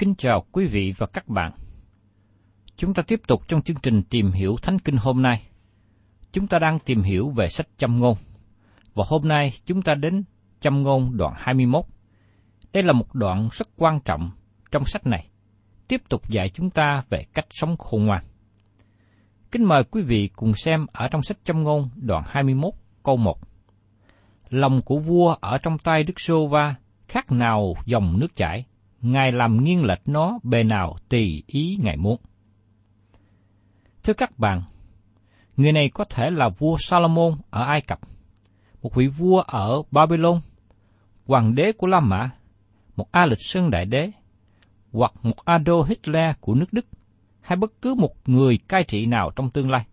Kính chào quý vị và các bạn. Chúng ta tiếp tục trong chương trình tìm hiểu Thánh Kinh hôm nay. Chúng ta đang tìm hiểu về sách châm ngôn. Và hôm nay chúng ta đến châm ngôn đoạn 21. Đây là một đoạn rất quan trọng trong sách này, tiếp tục dạy chúng ta về cách sống khôn ngoan. Kính mời quý vị cùng xem ở trong sách châm ngôn đoạn 21 câu 1. Lòng của vua ở trong tay Đức Sô Va khác nào dòng nước chảy, Ngài làm nghiêng lệch nó bề nào tùy ý Ngài muốn. Thưa các bạn, người này có thể là vua Salomon ở Ai Cập, một vị vua ở Babylon, hoàng đế của La Mã, một A Lịch Sơn Đại Đế, hoặc một Adolf Hitler của nước Đức, hay bất cứ một người cai trị nào trong tương lai.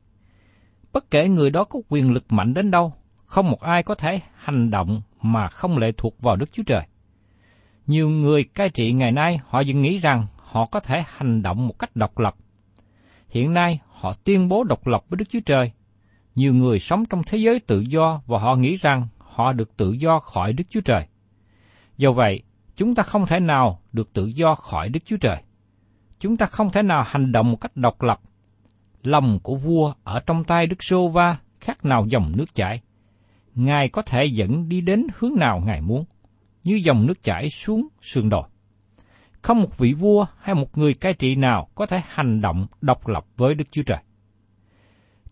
Bất kể người đó có quyền lực mạnh đến đâu, không một ai có thể hành động mà không lệ thuộc vào Đức Chúa Trời. Nhiều người cai trị ngày nay họ vẫn nghĩ rằng họ có thể hành động một cách độc lập. Hiện nay họ tuyên bố độc lập với Đức Chúa Trời. Nhiều người sống trong thế giới tự do và họ nghĩ rằng họ được tự do khỏi Đức Chúa Trời. Do vậy, chúng ta không thể nào được tự do khỏi Đức Chúa Trời. Chúng ta không thể nào hành động một cách độc lập. Lòng của vua ở trong tay Đức Sô Va khác nào dòng nước chảy. Ngài có thể dẫn đi đến hướng nào Ngài muốn, như dòng nước chảy xuống sườn đồi. Không một vị vua hay một người cai trị nào có thể hành động độc lập với Đức Chúa Trời.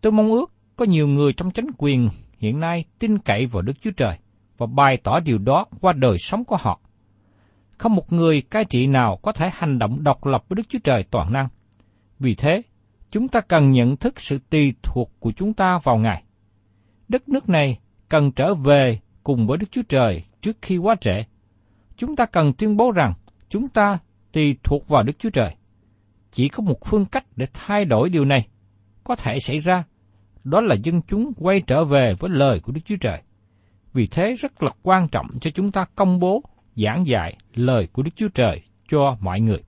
Tôi mong ước có nhiều người trong chính quyền hiện nay tin cậy vào Đức Chúa Trời và bày tỏ điều đó qua đời sống của họ. Không một người cai trị nào có thể hành động độc lập với Đức Chúa Trời toàn năng. Vì thế, chúng ta cần nhận thức sự tùy thuộc của chúng ta vào Ngài. Đất nước này cần trở về cùng với Đức Chúa Trời trước khi quá trễ. Chúng ta cần tuyên bố rằng chúng ta tùy thuộc vào Đức Chúa Trời. Chỉ có một phương cách để thay đổi điều này có thể xảy ra, đó là dân chúng quay trở về với lời của Đức Chúa Trời. Vì thế rất là quan trọng cho chúng ta công bố, giảng dạy lời của Đức Chúa Trời cho mọi người.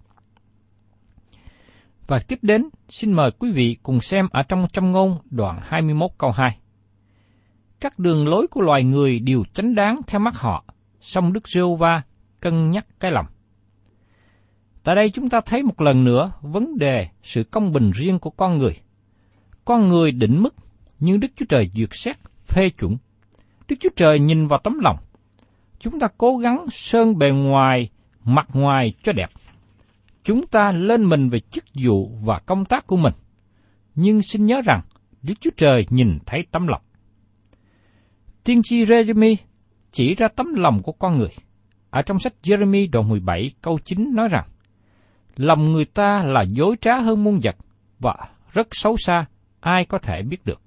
Và tiếp đến, xin mời quý vị cùng xem ở trong trăm ngôn đoạn 21 câu 2 các đường lối của loài người đều chánh đáng theo mắt họ, song Đức giêsu va cân nhắc cái lòng. Tại đây chúng ta thấy một lần nữa vấn đề sự công bình riêng của con người. Con người định mức, nhưng Đức Chúa Trời duyệt xét, phê chuẩn. Đức Chúa Trời nhìn vào tấm lòng. Chúng ta cố gắng sơn bề ngoài, mặt ngoài cho đẹp. chúng ta lên mình về chức vụ và công tác của mình, nhưng xin nhớ rằng Đức Chúa Trời nhìn thấy tấm lòng. Tiên tri Jeremy chỉ ra tấm lòng của con người. Ở trong sách Jeremy đoạn 17 câu 9 nói rằng, Lòng người ta là dối trá hơn muôn vật và rất xấu xa, ai có thể biết được.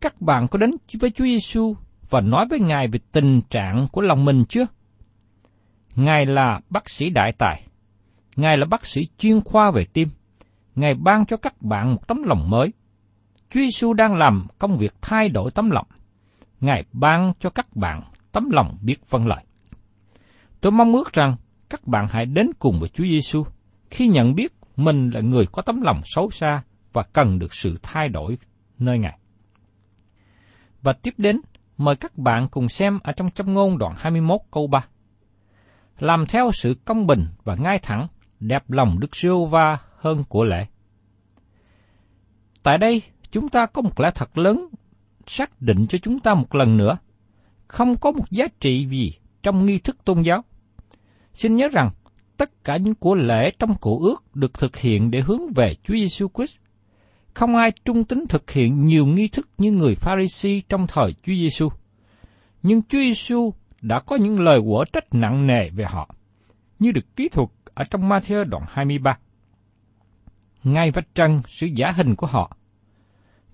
Các bạn có đến với Chúa Giêsu và nói với Ngài về tình trạng của lòng mình chưa? Ngài là bác sĩ đại tài. Ngài là bác sĩ chuyên khoa về tim. Ngài ban cho các bạn một tấm lòng mới. Chúa Giêsu đang làm công việc thay đổi tấm lòng. Ngài ban cho các bạn tấm lòng biết phân lợi. Tôi mong ước rằng các bạn hãy đến cùng với Chúa Giêsu khi nhận biết mình là người có tấm lòng xấu xa và cần được sự thay đổi nơi Ngài. Và tiếp đến, mời các bạn cùng xem ở trong châm ngôn đoạn 21 câu 3. Làm theo sự công bình và ngay thẳng, đẹp lòng Đức Siêu Va hơn của lễ. Tại đây, chúng ta có một lẽ thật lớn xác định cho chúng ta một lần nữa. Không có một giá trị gì trong nghi thức tôn giáo. Xin nhớ rằng, tất cả những của lễ trong cổ ước được thực hiện để hướng về Chúa Giêsu Christ. Không ai trung tính thực hiện nhiều nghi thức như người Pharisee trong thời Chúa Giêsu. Nhưng Chúa Giêsu đã có những lời quở trách nặng nề về họ, như được ký thuật ở trong Matthew đoạn 23. Ngay vạch trần sự giả hình của họ.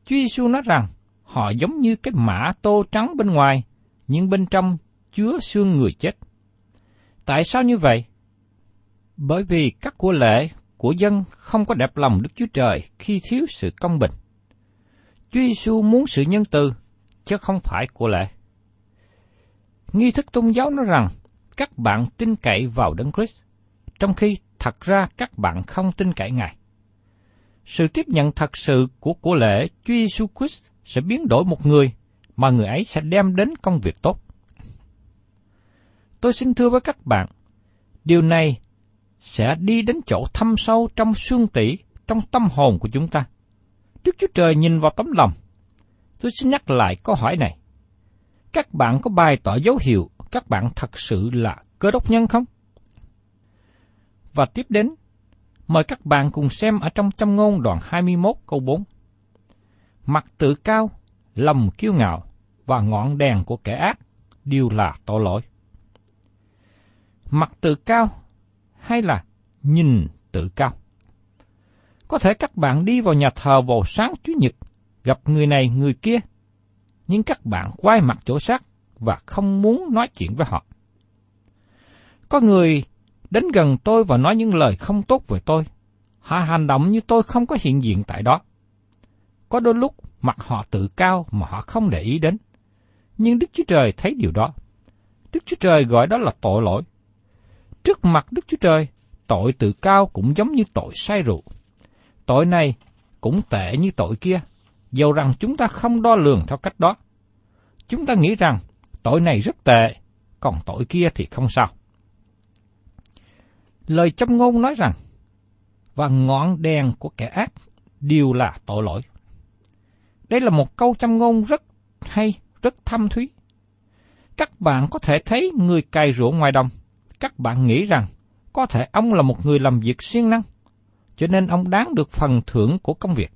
Chúa Giêsu nói rằng họ giống như cái mã tô trắng bên ngoài, nhưng bên trong chứa xương người chết. Tại sao như vậy? Bởi vì các của lễ của dân không có đẹp lòng Đức Chúa Trời khi thiếu sự công bình. Chúa Giêsu muốn sự nhân từ, chứ không phải của lễ. Nghi thức tôn giáo nói rằng các bạn tin cậy vào Đấng Christ, trong khi thật ra các bạn không tin cậy Ngài. Sự tiếp nhận thật sự của của lễ Chúa Giêsu Christ sẽ biến đổi một người mà người ấy sẽ đem đến công việc tốt. Tôi xin thưa với các bạn, điều này sẽ đi đến chỗ thâm sâu trong xương tủy, trong tâm hồn của chúng ta. Đức Chúa Trời nhìn vào tấm lòng. Tôi xin nhắc lại câu hỏi này. Các bạn có bày tỏ dấu hiệu các bạn thật sự là cơ đốc nhân không? Và tiếp đến, mời các bạn cùng xem ở trong châm ngôn đoạn 21 câu 4. Mặt tự cao, lòng kiêu ngạo và ngọn đèn của kẻ ác đều là tội lỗi. Mặt tự cao hay là nhìn tự cao? Có thể các bạn đi vào nhà thờ vào sáng Chủ nhật, gặp người này người kia, nhưng các bạn quay mặt chỗ sát và không muốn nói chuyện với họ. Có người đến gần tôi và nói những lời không tốt về tôi. Họ hành động như tôi không có hiện diện tại đó. Có đôi lúc mặt họ tự cao mà họ không để ý đến. Nhưng Đức Chúa Trời thấy điều đó. Đức Chúa Trời gọi đó là tội lỗi. Trước mặt Đức Chúa Trời, tội tự cao cũng giống như tội say rượu. Tội này cũng tệ như tội kia, dầu rằng chúng ta không đo lường theo cách đó. Chúng ta nghĩ rằng tội này rất tệ, còn tội kia thì không sao. Lời châm ngôn nói rằng, và ngọn đèn của kẻ ác đều là tội lỗi. Đây là một câu châm ngôn rất hay, rất thâm thúy. Các bạn có thể thấy người cày ruộng ngoài đồng, các bạn nghĩ rằng có thể ông là một người làm việc siêng năng, cho nên ông đáng được phần thưởng của công việc.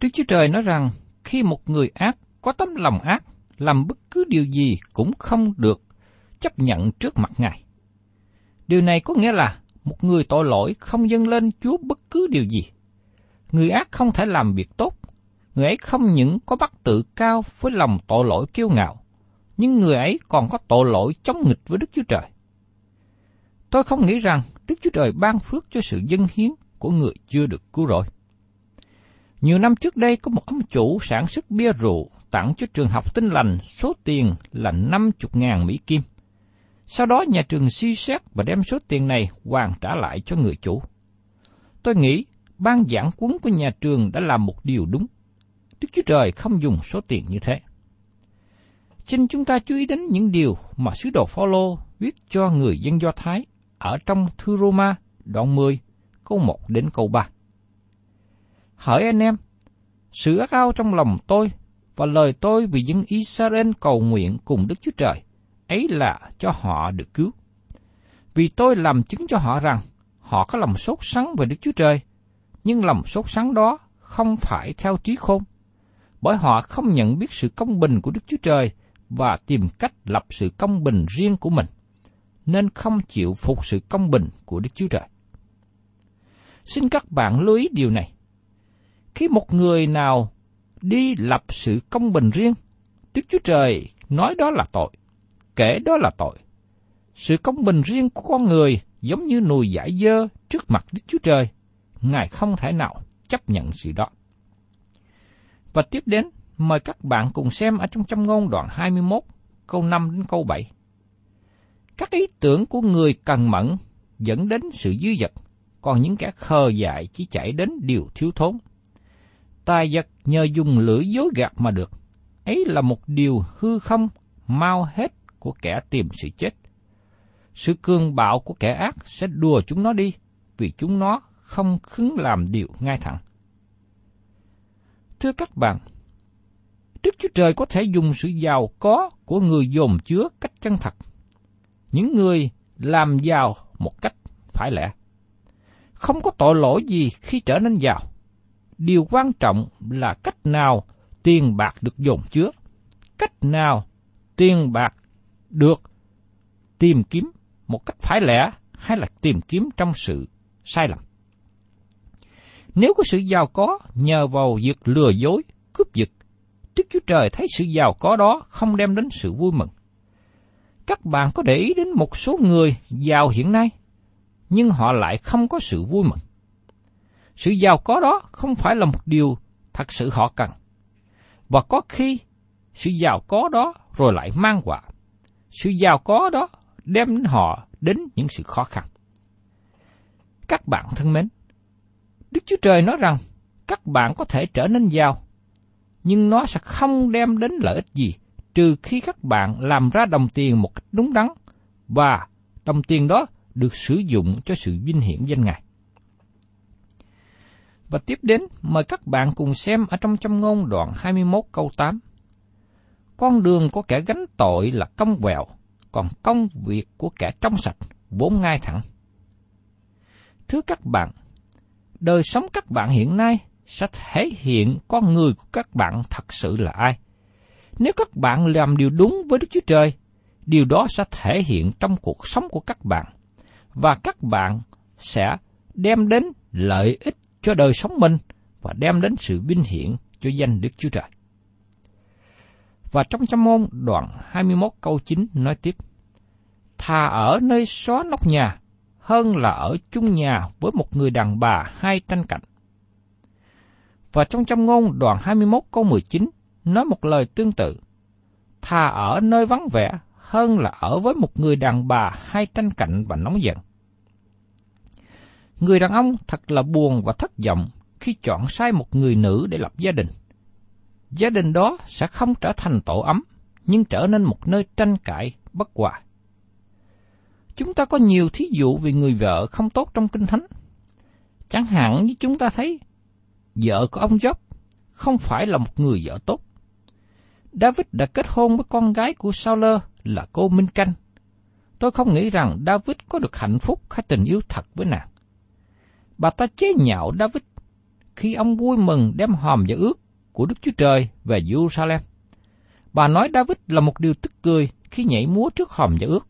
Đức Chúa Trời nói rằng khi một người ác có tấm lòng ác làm bất cứ điều gì cũng không được chấp nhận trước mặt Ngài. Điều này có nghĩa là một người tội lỗi không dâng lên Chúa bất cứ điều gì. Người ác không thể làm việc tốt. Người ấy không những có bắt tự cao với lòng tội lỗi kiêu ngạo, nhưng người ấy còn có tội lỗi chống nghịch với Đức Chúa Trời. Tôi không nghĩ rằng Đức Chúa Trời ban phước cho sự dân hiến của người chưa được cứu rỗi. Nhiều năm trước đây có một ông chủ sản xuất bia rượu tặng cho trường học tinh lành số tiền là 50.000 Mỹ Kim. Sau đó nhà trường suy xét và đem số tiền này hoàn trả lại cho người chủ. Tôi nghĩ ban giảng cuốn của nhà trường đã làm một điều đúng. Đức Chúa Trời không dùng số tiền như thế. Xin chúng ta chú ý đến những điều mà sứ đồ Phaolô viết cho người dân Do Thái ở trong thư Roma đoạn 10 câu 1 đến câu 3. Hỡi anh em, sự ác ao trong lòng tôi và lời tôi vì dân Israel cầu nguyện cùng Đức Chúa Trời, ấy là cho họ được cứu. Vì tôi làm chứng cho họ rằng họ có lòng sốt sắng về Đức Chúa Trời, nhưng lòng sốt sắng đó không phải theo trí khôn, bởi họ không nhận biết sự công bình của Đức Chúa Trời và tìm cách lập sự công bình riêng của mình, nên không chịu phục sự công bình của Đức Chúa Trời. Xin các bạn lưu ý điều này. Khi một người nào đi lập sự công bình riêng, Đức Chúa Trời nói đó là tội, kể đó là tội. Sự công bình riêng của con người giống như nùi giải dơ trước mặt Đức Chúa Trời. Ngài không thể nào chấp nhận sự đó. Và tiếp đến, mời các bạn cùng xem ở trong trong ngôn đoạn 21, câu 5 đến câu 7. Các ý tưởng của người cần mẫn dẫn đến sự dư dật, còn những kẻ khờ dại chỉ chạy đến điều thiếu thốn. Tài vật nhờ dùng lưỡi dối gạt mà được, ấy là một điều hư không, mau hết của kẻ tìm sự chết. Sự cương bạo của kẻ ác sẽ đùa chúng nó đi, vì chúng nó không khứng làm điều ngay thẳng. Thưa các bạn, Đức Chúa Trời có thể dùng sự giàu có của người dồn chứa cách chân thật. Những người làm giàu một cách phải lẽ. Không có tội lỗi gì khi trở nên giàu. Điều quan trọng là cách nào tiền bạc được dồn chứa, cách nào tiền bạc được tìm kiếm một cách phải lẽ hay là tìm kiếm trong sự sai lầm. Nếu có sự giàu có nhờ vào việc lừa dối, cướp giật, Đức Chúa Trời thấy sự giàu có đó không đem đến sự vui mừng. Các bạn có để ý đến một số người giàu hiện nay, nhưng họ lại không có sự vui mừng. Sự giàu có đó không phải là một điều thật sự họ cần. Và có khi sự giàu có đó rồi lại mang quả. Sự giàu có đó đem đến họ đến những sự khó khăn. Các bạn thân mến, Đức Chúa Trời nói rằng các bạn có thể trở nên giàu, nhưng nó sẽ không đem đến lợi ích gì trừ khi các bạn làm ra đồng tiền một cách đúng đắn và đồng tiền đó được sử dụng cho sự vinh hiển danh Ngài. Và tiếp đến, mời các bạn cùng xem ở trong châm ngôn đoạn 21 câu 8. Con đường của kẻ gánh tội là công vẹo, còn công việc của kẻ trong sạch vốn ngay thẳng. Thưa các bạn, đời sống các bạn hiện nay sẽ thể hiện con người của các bạn thật sự là ai. Nếu các bạn làm điều đúng với Đức Chúa Trời, điều đó sẽ thể hiện trong cuộc sống của các bạn, và các bạn sẽ đem đến lợi ích cho đời sống mình và đem đến sự vinh hiển cho danh Đức Chúa Trời. Và trong châm môn đoạn 21 câu 9 nói tiếp, Thà ở nơi xóa nóc nhà, hơn là ở chung nhà với một người đàn bà hai tranh cạnh. Và trong trong ngôn đoạn 21 câu 19 nói một lời tương tự. Thà ở nơi vắng vẻ hơn là ở với một người đàn bà hai tranh cạnh và nóng giận. Người đàn ông thật là buồn và thất vọng khi chọn sai một người nữ để lập gia đình. Gia đình đó sẽ không trở thành tổ ấm, nhưng trở nên một nơi tranh cãi, bất hòa. Chúng ta có nhiều thí dụ về người vợ không tốt trong kinh thánh. Chẳng hạn như chúng ta thấy, vợ của ông Job không phải là một người vợ tốt. David đã kết hôn với con gái của Saul là cô Minh Canh. Tôi không nghĩ rằng David có được hạnh phúc hay tình yêu thật với nàng. Bà ta chế nhạo David khi ông vui mừng đem hòm và ước của Đức Chúa Trời về Jerusalem. Bà nói David là một điều tức cười khi nhảy múa trước hòm và ước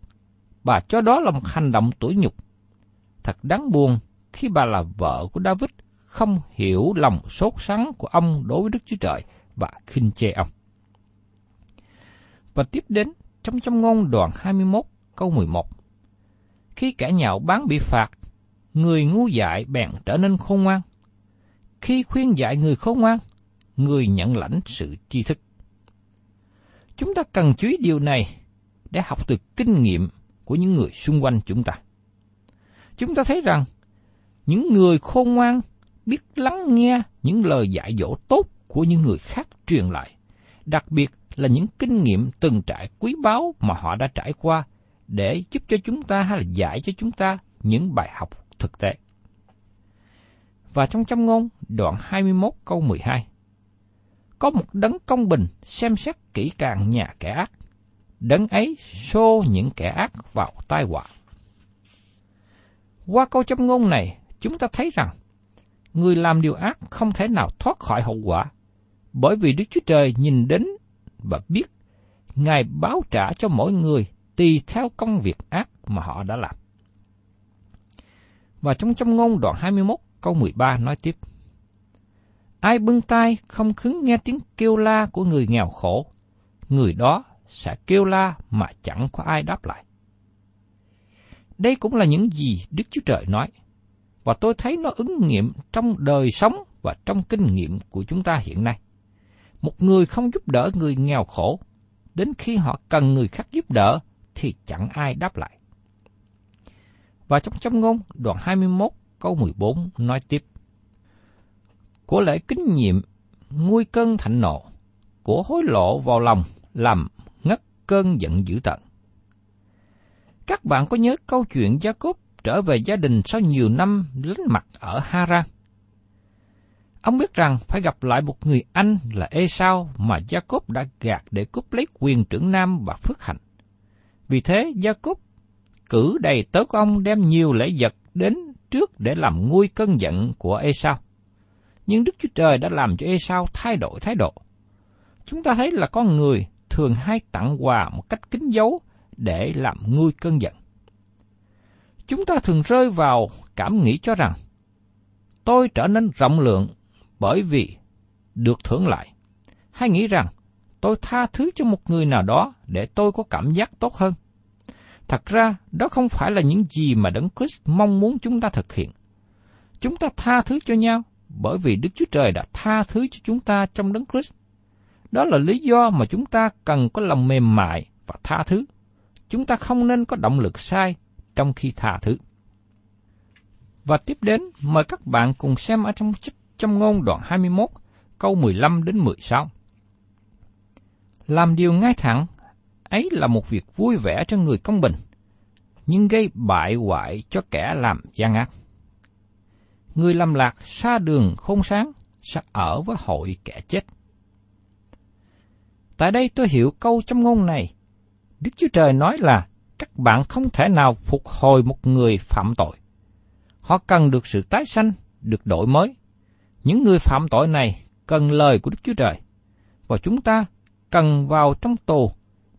bà cho đó là một hành động tủi nhục. Thật đáng buồn khi bà là vợ của David không hiểu lòng sốt sắng của ông đối với Đức Chúa Trời và khinh chê ông. Và tiếp đến trong trong ngôn đoạn 21 câu 11. Khi kẻ nhạo bán bị phạt, người ngu dại bèn trở nên khôn ngoan. Khi khuyên dạy người khôn ngoan, người nhận lãnh sự tri thức. Chúng ta cần chú ý điều này để học từ kinh nghiệm của những người xung quanh chúng ta. Chúng ta thấy rằng những người khôn ngoan biết lắng nghe những lời dạy dỗ tốt của những người khác truyền lại, đặc biệt là những kinh nghiệm từng trải quý báu mà họ đã trải qua để giúp cho chúng ta hay là dạy cho chúng ta những bài học thực tế. Và trong châm ngôn đoạn 21 câu 12 Có một đấng công bình xem xét kỹ càng nhà kẻ ác đấng ấy xô những kẻ ác vào tai họa. Qua câu châm ngôn này, chúng ta thấy rằng người làm điều ác không thể nào thoát khỏi hậu quả, bởi vì Đức Chúa Trời nhìn đến và biết Ngài báo trả cho mỗi người tùy theo công việc ác mà họ đã làm. Và trong trong ngôn đoạn 21 câu 13 nói tiếp. Ai bưng tai không khứng nghe tiếng kêu la của người nghèo khổ, người đó sẽ kêu la mà chẳng có ai đáp lại. Đây cũng là những gì Đức Chúa Trời nói, và tôi thấy nó ứng nghiệm trong đời sống và trong kinh nghiệm của chúng ta hiện nay. Một người không giúp đỡ người nghèo khổ, đến khi họ cần người khác giúp đỡ thì chẳng ai đáp lại. Và trong trong ngôn đoạn 21 câu 14 nói tiếp. Của lễ kinh nghiệm nguôi cơn thạnh nộ, của hối lộ vào lòng làm cơn giận dữ tận. Các bạn có nhớ câu chuyện Gia Cốp trở về gia đình sau nhiều năm lánh mặt ở Haran? Ông biết rằng phải gặp lại một người anh là Esau mà Gia Cốp đã gạt để cướp lấy quyền trưởng nam và phước hạnh. Vì thế Gia Cốp cử đầy tớ của ông đem nhiều lễ vật đến trước để làm nguôi cơn giận của Esau. Nhưng Đức Chúa Trời đã làm cho Esau thay đổi thái độ. Chúng ta thấy là con người thường hay tặng quà một cách kín dấu để làm nguôi cơn giận. Chúng ta thường rơi vào cảm nghĩ cho rằng tôi trở nên rộng lượng bởi vì được thưởng lại. Hay nghĩ rằng tôi tha thứ cho một người nào đó để tôi có cảm giác tốt hơn. Thật ra, đó không phải là những gì mà Đấng Christ mong muốn chúng ta thực hiện. Chúng ta tha thứ cho nhau bởi vì Đức Chúa Trời đã tha thứ cho chúng ta trong Đấng Christ. Đó là lý do mà chúng ta cần có lòng mềm mại và tha thứ. Chúng ta không nên có động lực sai trong khi tha thứ. Và tiếp đến, mời các bạn cùng xem ở trong trong ngôn đoạn 21, câu 15 đến 16. Làm điều ngay thẳng, ấy là một việc vui vẻ cho người công bình, nhưng gây bại hoại cho kẻ làm gian ác. Người làm lạc xa đường khôn sáng sẽ ở với hội kẻ chết. Tại đây tôi hiểu câu trong ngôn này, Đức Chúa Trời nói là các bạn không thể nào phục hồi một người phạm tội. Họ cần được sự tái sanh, được đổi mới, những người phạm tội này cần lời của Đức Chúa Trời, và chúng ta cần vào trong tù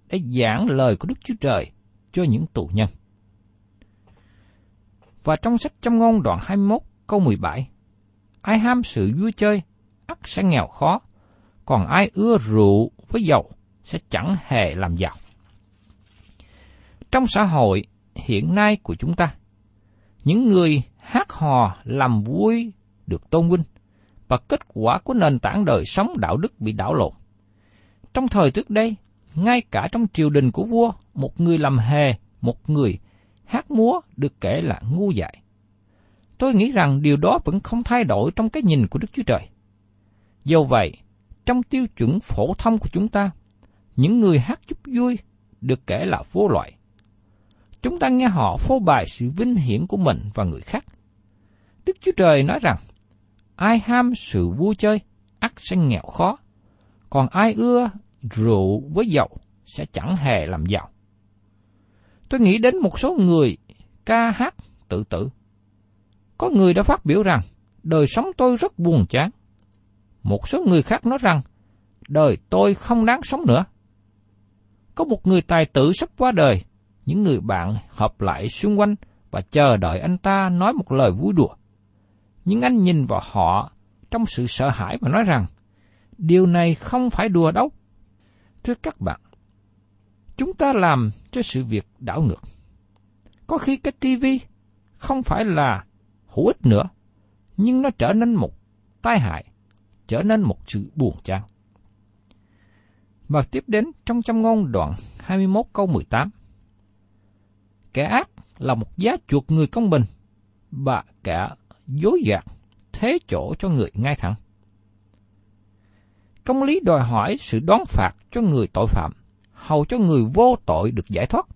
để giảng lời của Đức Chúa Trời cho những tù nhân. Và trong sách trong ngôn đoạn 21 câu 17, ai ham sự vui chơi, ắt sẽ nghèo khó, còn ai ưa rượu với dầu sẽ chẳng hề làm giàu. Trong xã hội hiện nay của chúng ta, những người hát hò làm vui được tôn vinh, và kết quả của nền tảng đời sống đạo đức bị đảo lộn. Trong thời trước đây, ngay cả trong triều đình của vua, một người làm hề, một người hát múa được kể là ngu dại. Tôi nghĩ rằng điều đó vẫn không thay đổi trong cái nhìn của Đức Chúa Trời. Do vậy, trong tiêu chuẩn phổ thông của chúng ta, những người hát chút vui được kể là vô loại. Chúng ta nghe họ phô bày sự vinh hiển của mình và người khác. Đức Chúa Trời nói rằng, ai ham sự vui chơi, ắt sẽ nghèo khó. Còn ai ưa rượu với dầu sẽ chẳng hề làm giàu. Tôi nghĩ đến một số người ca hát tự tử. Có người đã phát biểu rằng, đời sống tôi rất buồn chán. Một số người khác nói rằng, đời tôi không đáng sống nữa. Có một người tài tử sắp qua đời, những người bạn hợp lại xung quanh và chờ đợi anh ta nói một lời vui đùa nhưng anh nhìn vào họ trong sự sợ hãi và nói rằng, điều này không phải đùa đâu. Thưa các bạn, chúng ta làm cho sự việc đảo ngược. Có khi cái tivi không phải là hữu ích nữa, nhưng nó trở nên một tai hại, trở nên một sự buồn chán. Và tiếp đến trong trong ngôn đoạn 21 câu 18. Kẻ ác là một giá chuộc người công bình, và kẻ dối gạt, thế chỗ cho người ngay thẳng. Công lý đòi hỏi sự đón phạt cho người tội phạm, hầu cho người vô tội được giải thoát.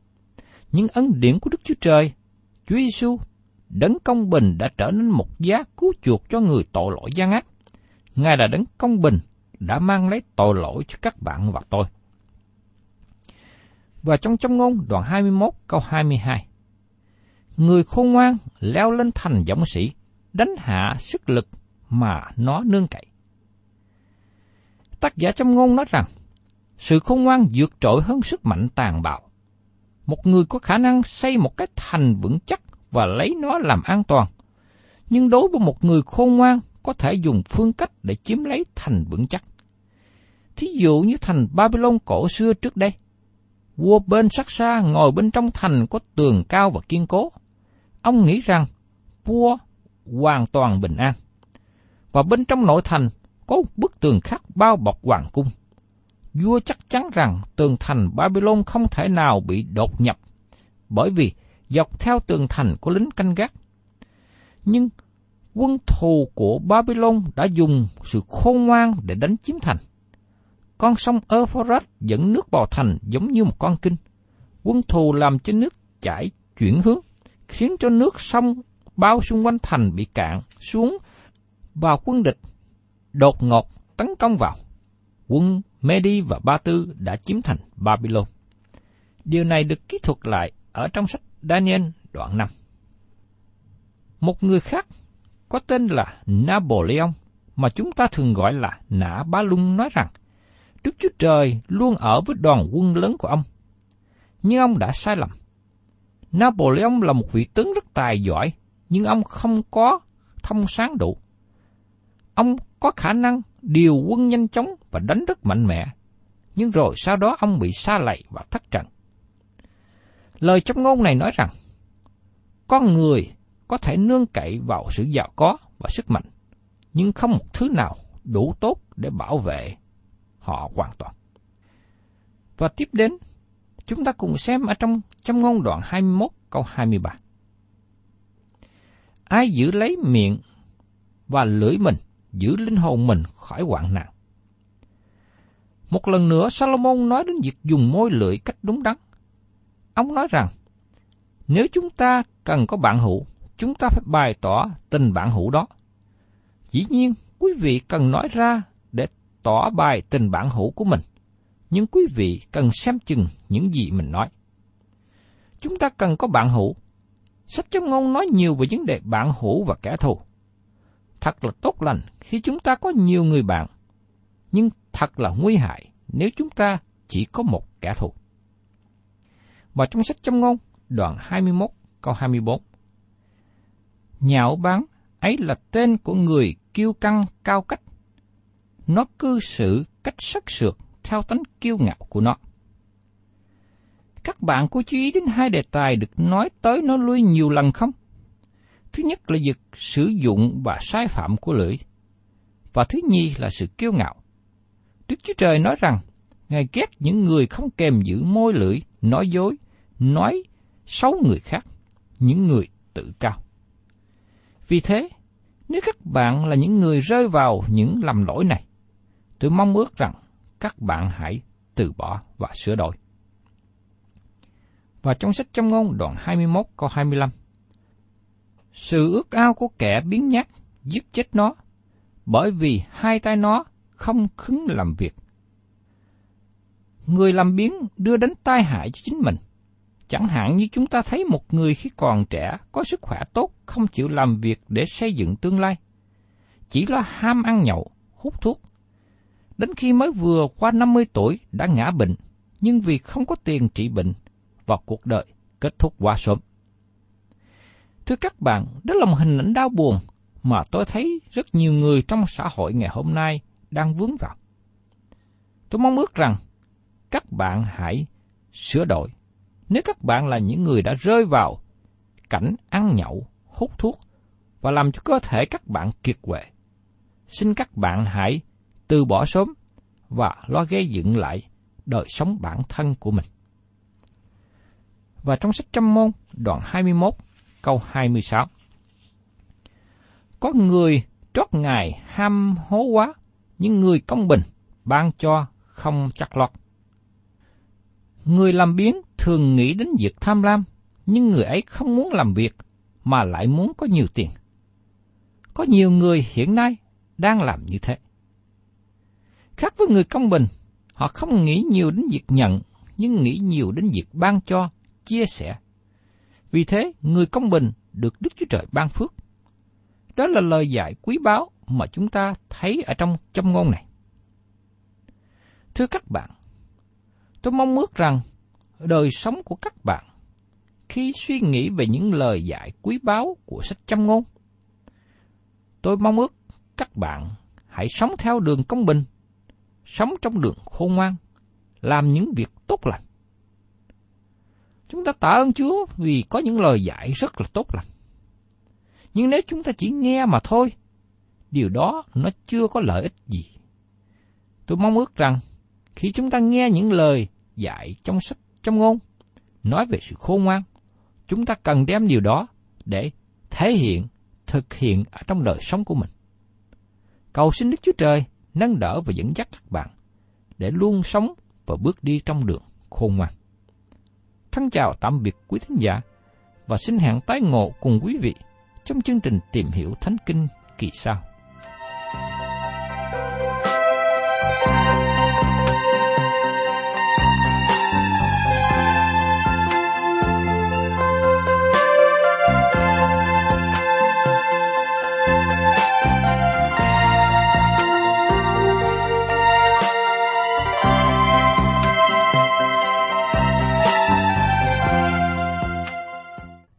Nhưng ân điển của Đức Chúa Trời, Chúa Giêsu, đấng công bình đã trở nên một giá cứu chuộc cho người tội lỗi gian ác. Ngài là đấng công bình, đã mang lấy tội lỗi cho các bạn và tôi. Và trong trong ngôn đoạn 21 câu 22, người khôn ngoan leo lên thành dũng sĩ, đánh hạ sức lực mà nó nương cậy. Tác giả trong ngôn nói rằng, sự khôn ngoan vượt trội hơn sức mạnh tàn bạo. Một người có khả năng xây một cái thành vững chắc và lấy nó làm an toàn. Nhưng đối với một người khôn ngoan có thể dùng phương cách để chiếm lấy thành vững chắc. Thí dụ như thành Babylon cổ xưa trước đây. Vua bên sắc xa ngồi bên trong thành có tường cao và kiên cố. Ông nghĩ rằng vua hoàn toàn bình an. Và bên trong nội thành có một bức tường khắc bao bọc hoàng cung. Vua chắc chắn rằng tường thành Babylon không thể nào bị đột nhập, bởi vì dọc theo tường thành có lính canh gác. Nhưng quân thù của Babylon đã dùng sự khôn ngoan để đánh chiếm thành. Con sông Euphrates dẫn nước vào thành giống như một con kinh. Quân thù làm cho nước chảy chuyển hướng, khiến cho nước sông bao xung quanh thành bị cạn xuống và quân địch đột ngột tấn công vào. Quân Medi và Ba Tư đã chiếm thành Babylon. Điều này được kỹ thuật lại ở trong sách Daniel đoạn 5. Một người khác có tên là Napoleon mà chúng ta thường gọi là Nã Bá Lung nói rằng Đức Chúa Trời luôn ở với đoàn quân lớn của ông. Nhưng ông đã sai lầm. Napoleon là một vị tướng rất tài giỏi, nhưng ông không có thông sáng đủ. Ông có khả năng điều quân nhanh chóng và đánh rất mạnh mẽ, nhưng rồi sau đó ông bị xa lầy và thất trận. Lời trong ngôn này nói rằng, con người có thể nương cậy vào sự giàu có và sức mạnh, nhưng không một thứ nào đủ tốt để bảo vệ họ hoàn toàn. Và tiếp đến, chúng ta cùng xem ở trong trong ngôn đoạn 21 câu 23. Ai giữ lấy miệng và lưỡi mình, giữ linh hồn mình khỏi hoạn nạn. Một lần nữa Salomon nói đến việc dùng môi lưỡi cách đúng đắn. Ông nói rằng, nếu chúng ta cần có bạn hữu, chúng ta phải bày tỏ tình bạn hữu đó. Dĩ nhiên, quý vị cần nói ra để tỏ bài tình bạn hữu của mình, nhưng quý vị cần xem chừng những gì mình nói. Chúng ta cần có bạn hữu. Sách trong ngôn nói nhiều về vấn đề bạn hữu và kẻ thù. Thật là tốt lành khi chúng ta có nhiều người bạn, nhưng thật là nguy hại nếu chúng ta chỉ có một kẻ thù. Và trong sách trong ngôn, đoạn 21, câu 24. Nhạo báng ấy là tên của người kiêu căng cao cách. Nó cư xử cách sắc sược theo tánh kiêu ngạo của nó. Các bạn có chú ý đến hai đề tài được nói tới nó lui nhiều lần không? Thứ nhất là việc sử dụng và sai phạm của lưỡi. Và thứ nhì là sự kiêu ngạo. Đức Chúa Trời nói rằng, Ngài ghét những người không kèm giữ môi lưỡi, nói dối, nói xấu người khác, những người tự cao. Vì thế, nếu các bạn là những người rơi vào những lầm lỗi này, tôi mong ước rằng các bạn hãy từ bỏ và sửa đổi. Và trong sách trong ngôn đoạn 21 câu 25, Sự ước ao của kẻ biến nhát giết chết nó, bởi vì hai tay nó không khứng làm việc. Người làm biến đưa đến tai hại cho chính mình. Chẳng hạn như chúng ta thấy một người khi còn trẻ có sức khỏe tốt không chịu làm việc để xây dựng tương lai. Chỉ là ham ăn nhậu, hút thuốc. Đến khi mới vừa qua 50 tuổi đã ngã bệnh, nhưng vì không có tiền trị bệnh và cuộc đời kết thúc quá sớm. Thưa các bạn, đó là một hình ảnh đau buồn mà tôi thấy rất nhiều người trong xã hội ngày hôm nay đang vướng vào. Tôi mong ước rằng các bạn hãy sửa đổi. Nếu các bạn là những người đã rơi vào cảnh ăn nhậu, hút thuốc và làm cho cơ thể các bạn kiệt quệ, xin các bạn hãy từ bỏ sớm và lo gây dựng lại đời sống bản thân của mình. Và trong sách Trăm Môn, đoạn 21, câu 26. Có người trót ngài ham hố quá, nhưng người công bình ban cho không chắc lọt. Người làm biến thường nghĩ đến việc tham lam, nhưng người ấy không muốn làm việc mà lại muốn có nhiều tiền. Có nhiều người hiện nay đang làm như thế. Khác với người công bình, họ không nghĩ nhiều đến việc nhận, nhưng nghĩ nhiều đến việc ban cho, chia sẻ. Vì thế, người công bình được Đức Chúa Trời ban phước. Đó là lời dạy quý báu mà chúng ta thấy ở trong châm ngôn này. Thưa các bạn, tôi mong ước rằng đời sống của các bạn khi suy nghĩ về những lời dạy quý báu của sách châm ngôn. Tôi mong ước các bạn hãy sống theo đường công bình, sống trong đường khôn ngoan, làm những việc tốt lành. Chúng ta tạ ơn Chúa vì có những lời dạy rất là tốt lành. Nhưng nếu chúng ta chỉ nghe mà thôi, điều đó nó chưa có lợi ích gì. Tôi mong ước rằng khi chúng ta nghe những lời dạy trong sách trong ngôn, nói về sự khôn ngoan, chúng ta cần đem điều đó để thể hiện, thực hiện ở trong đời sống của mình. Cầu xin Đức Chúa Trời nâng đỡ và dẫn dắt các bạn để luôn sống và bước đi trong đường khôn ngoan. Thân chào tạm biệt quý thính giả và xin hẹn tái ngộ cùng quý vị trong chương trình tìm hiểu Thánh Kinh kỳ sau.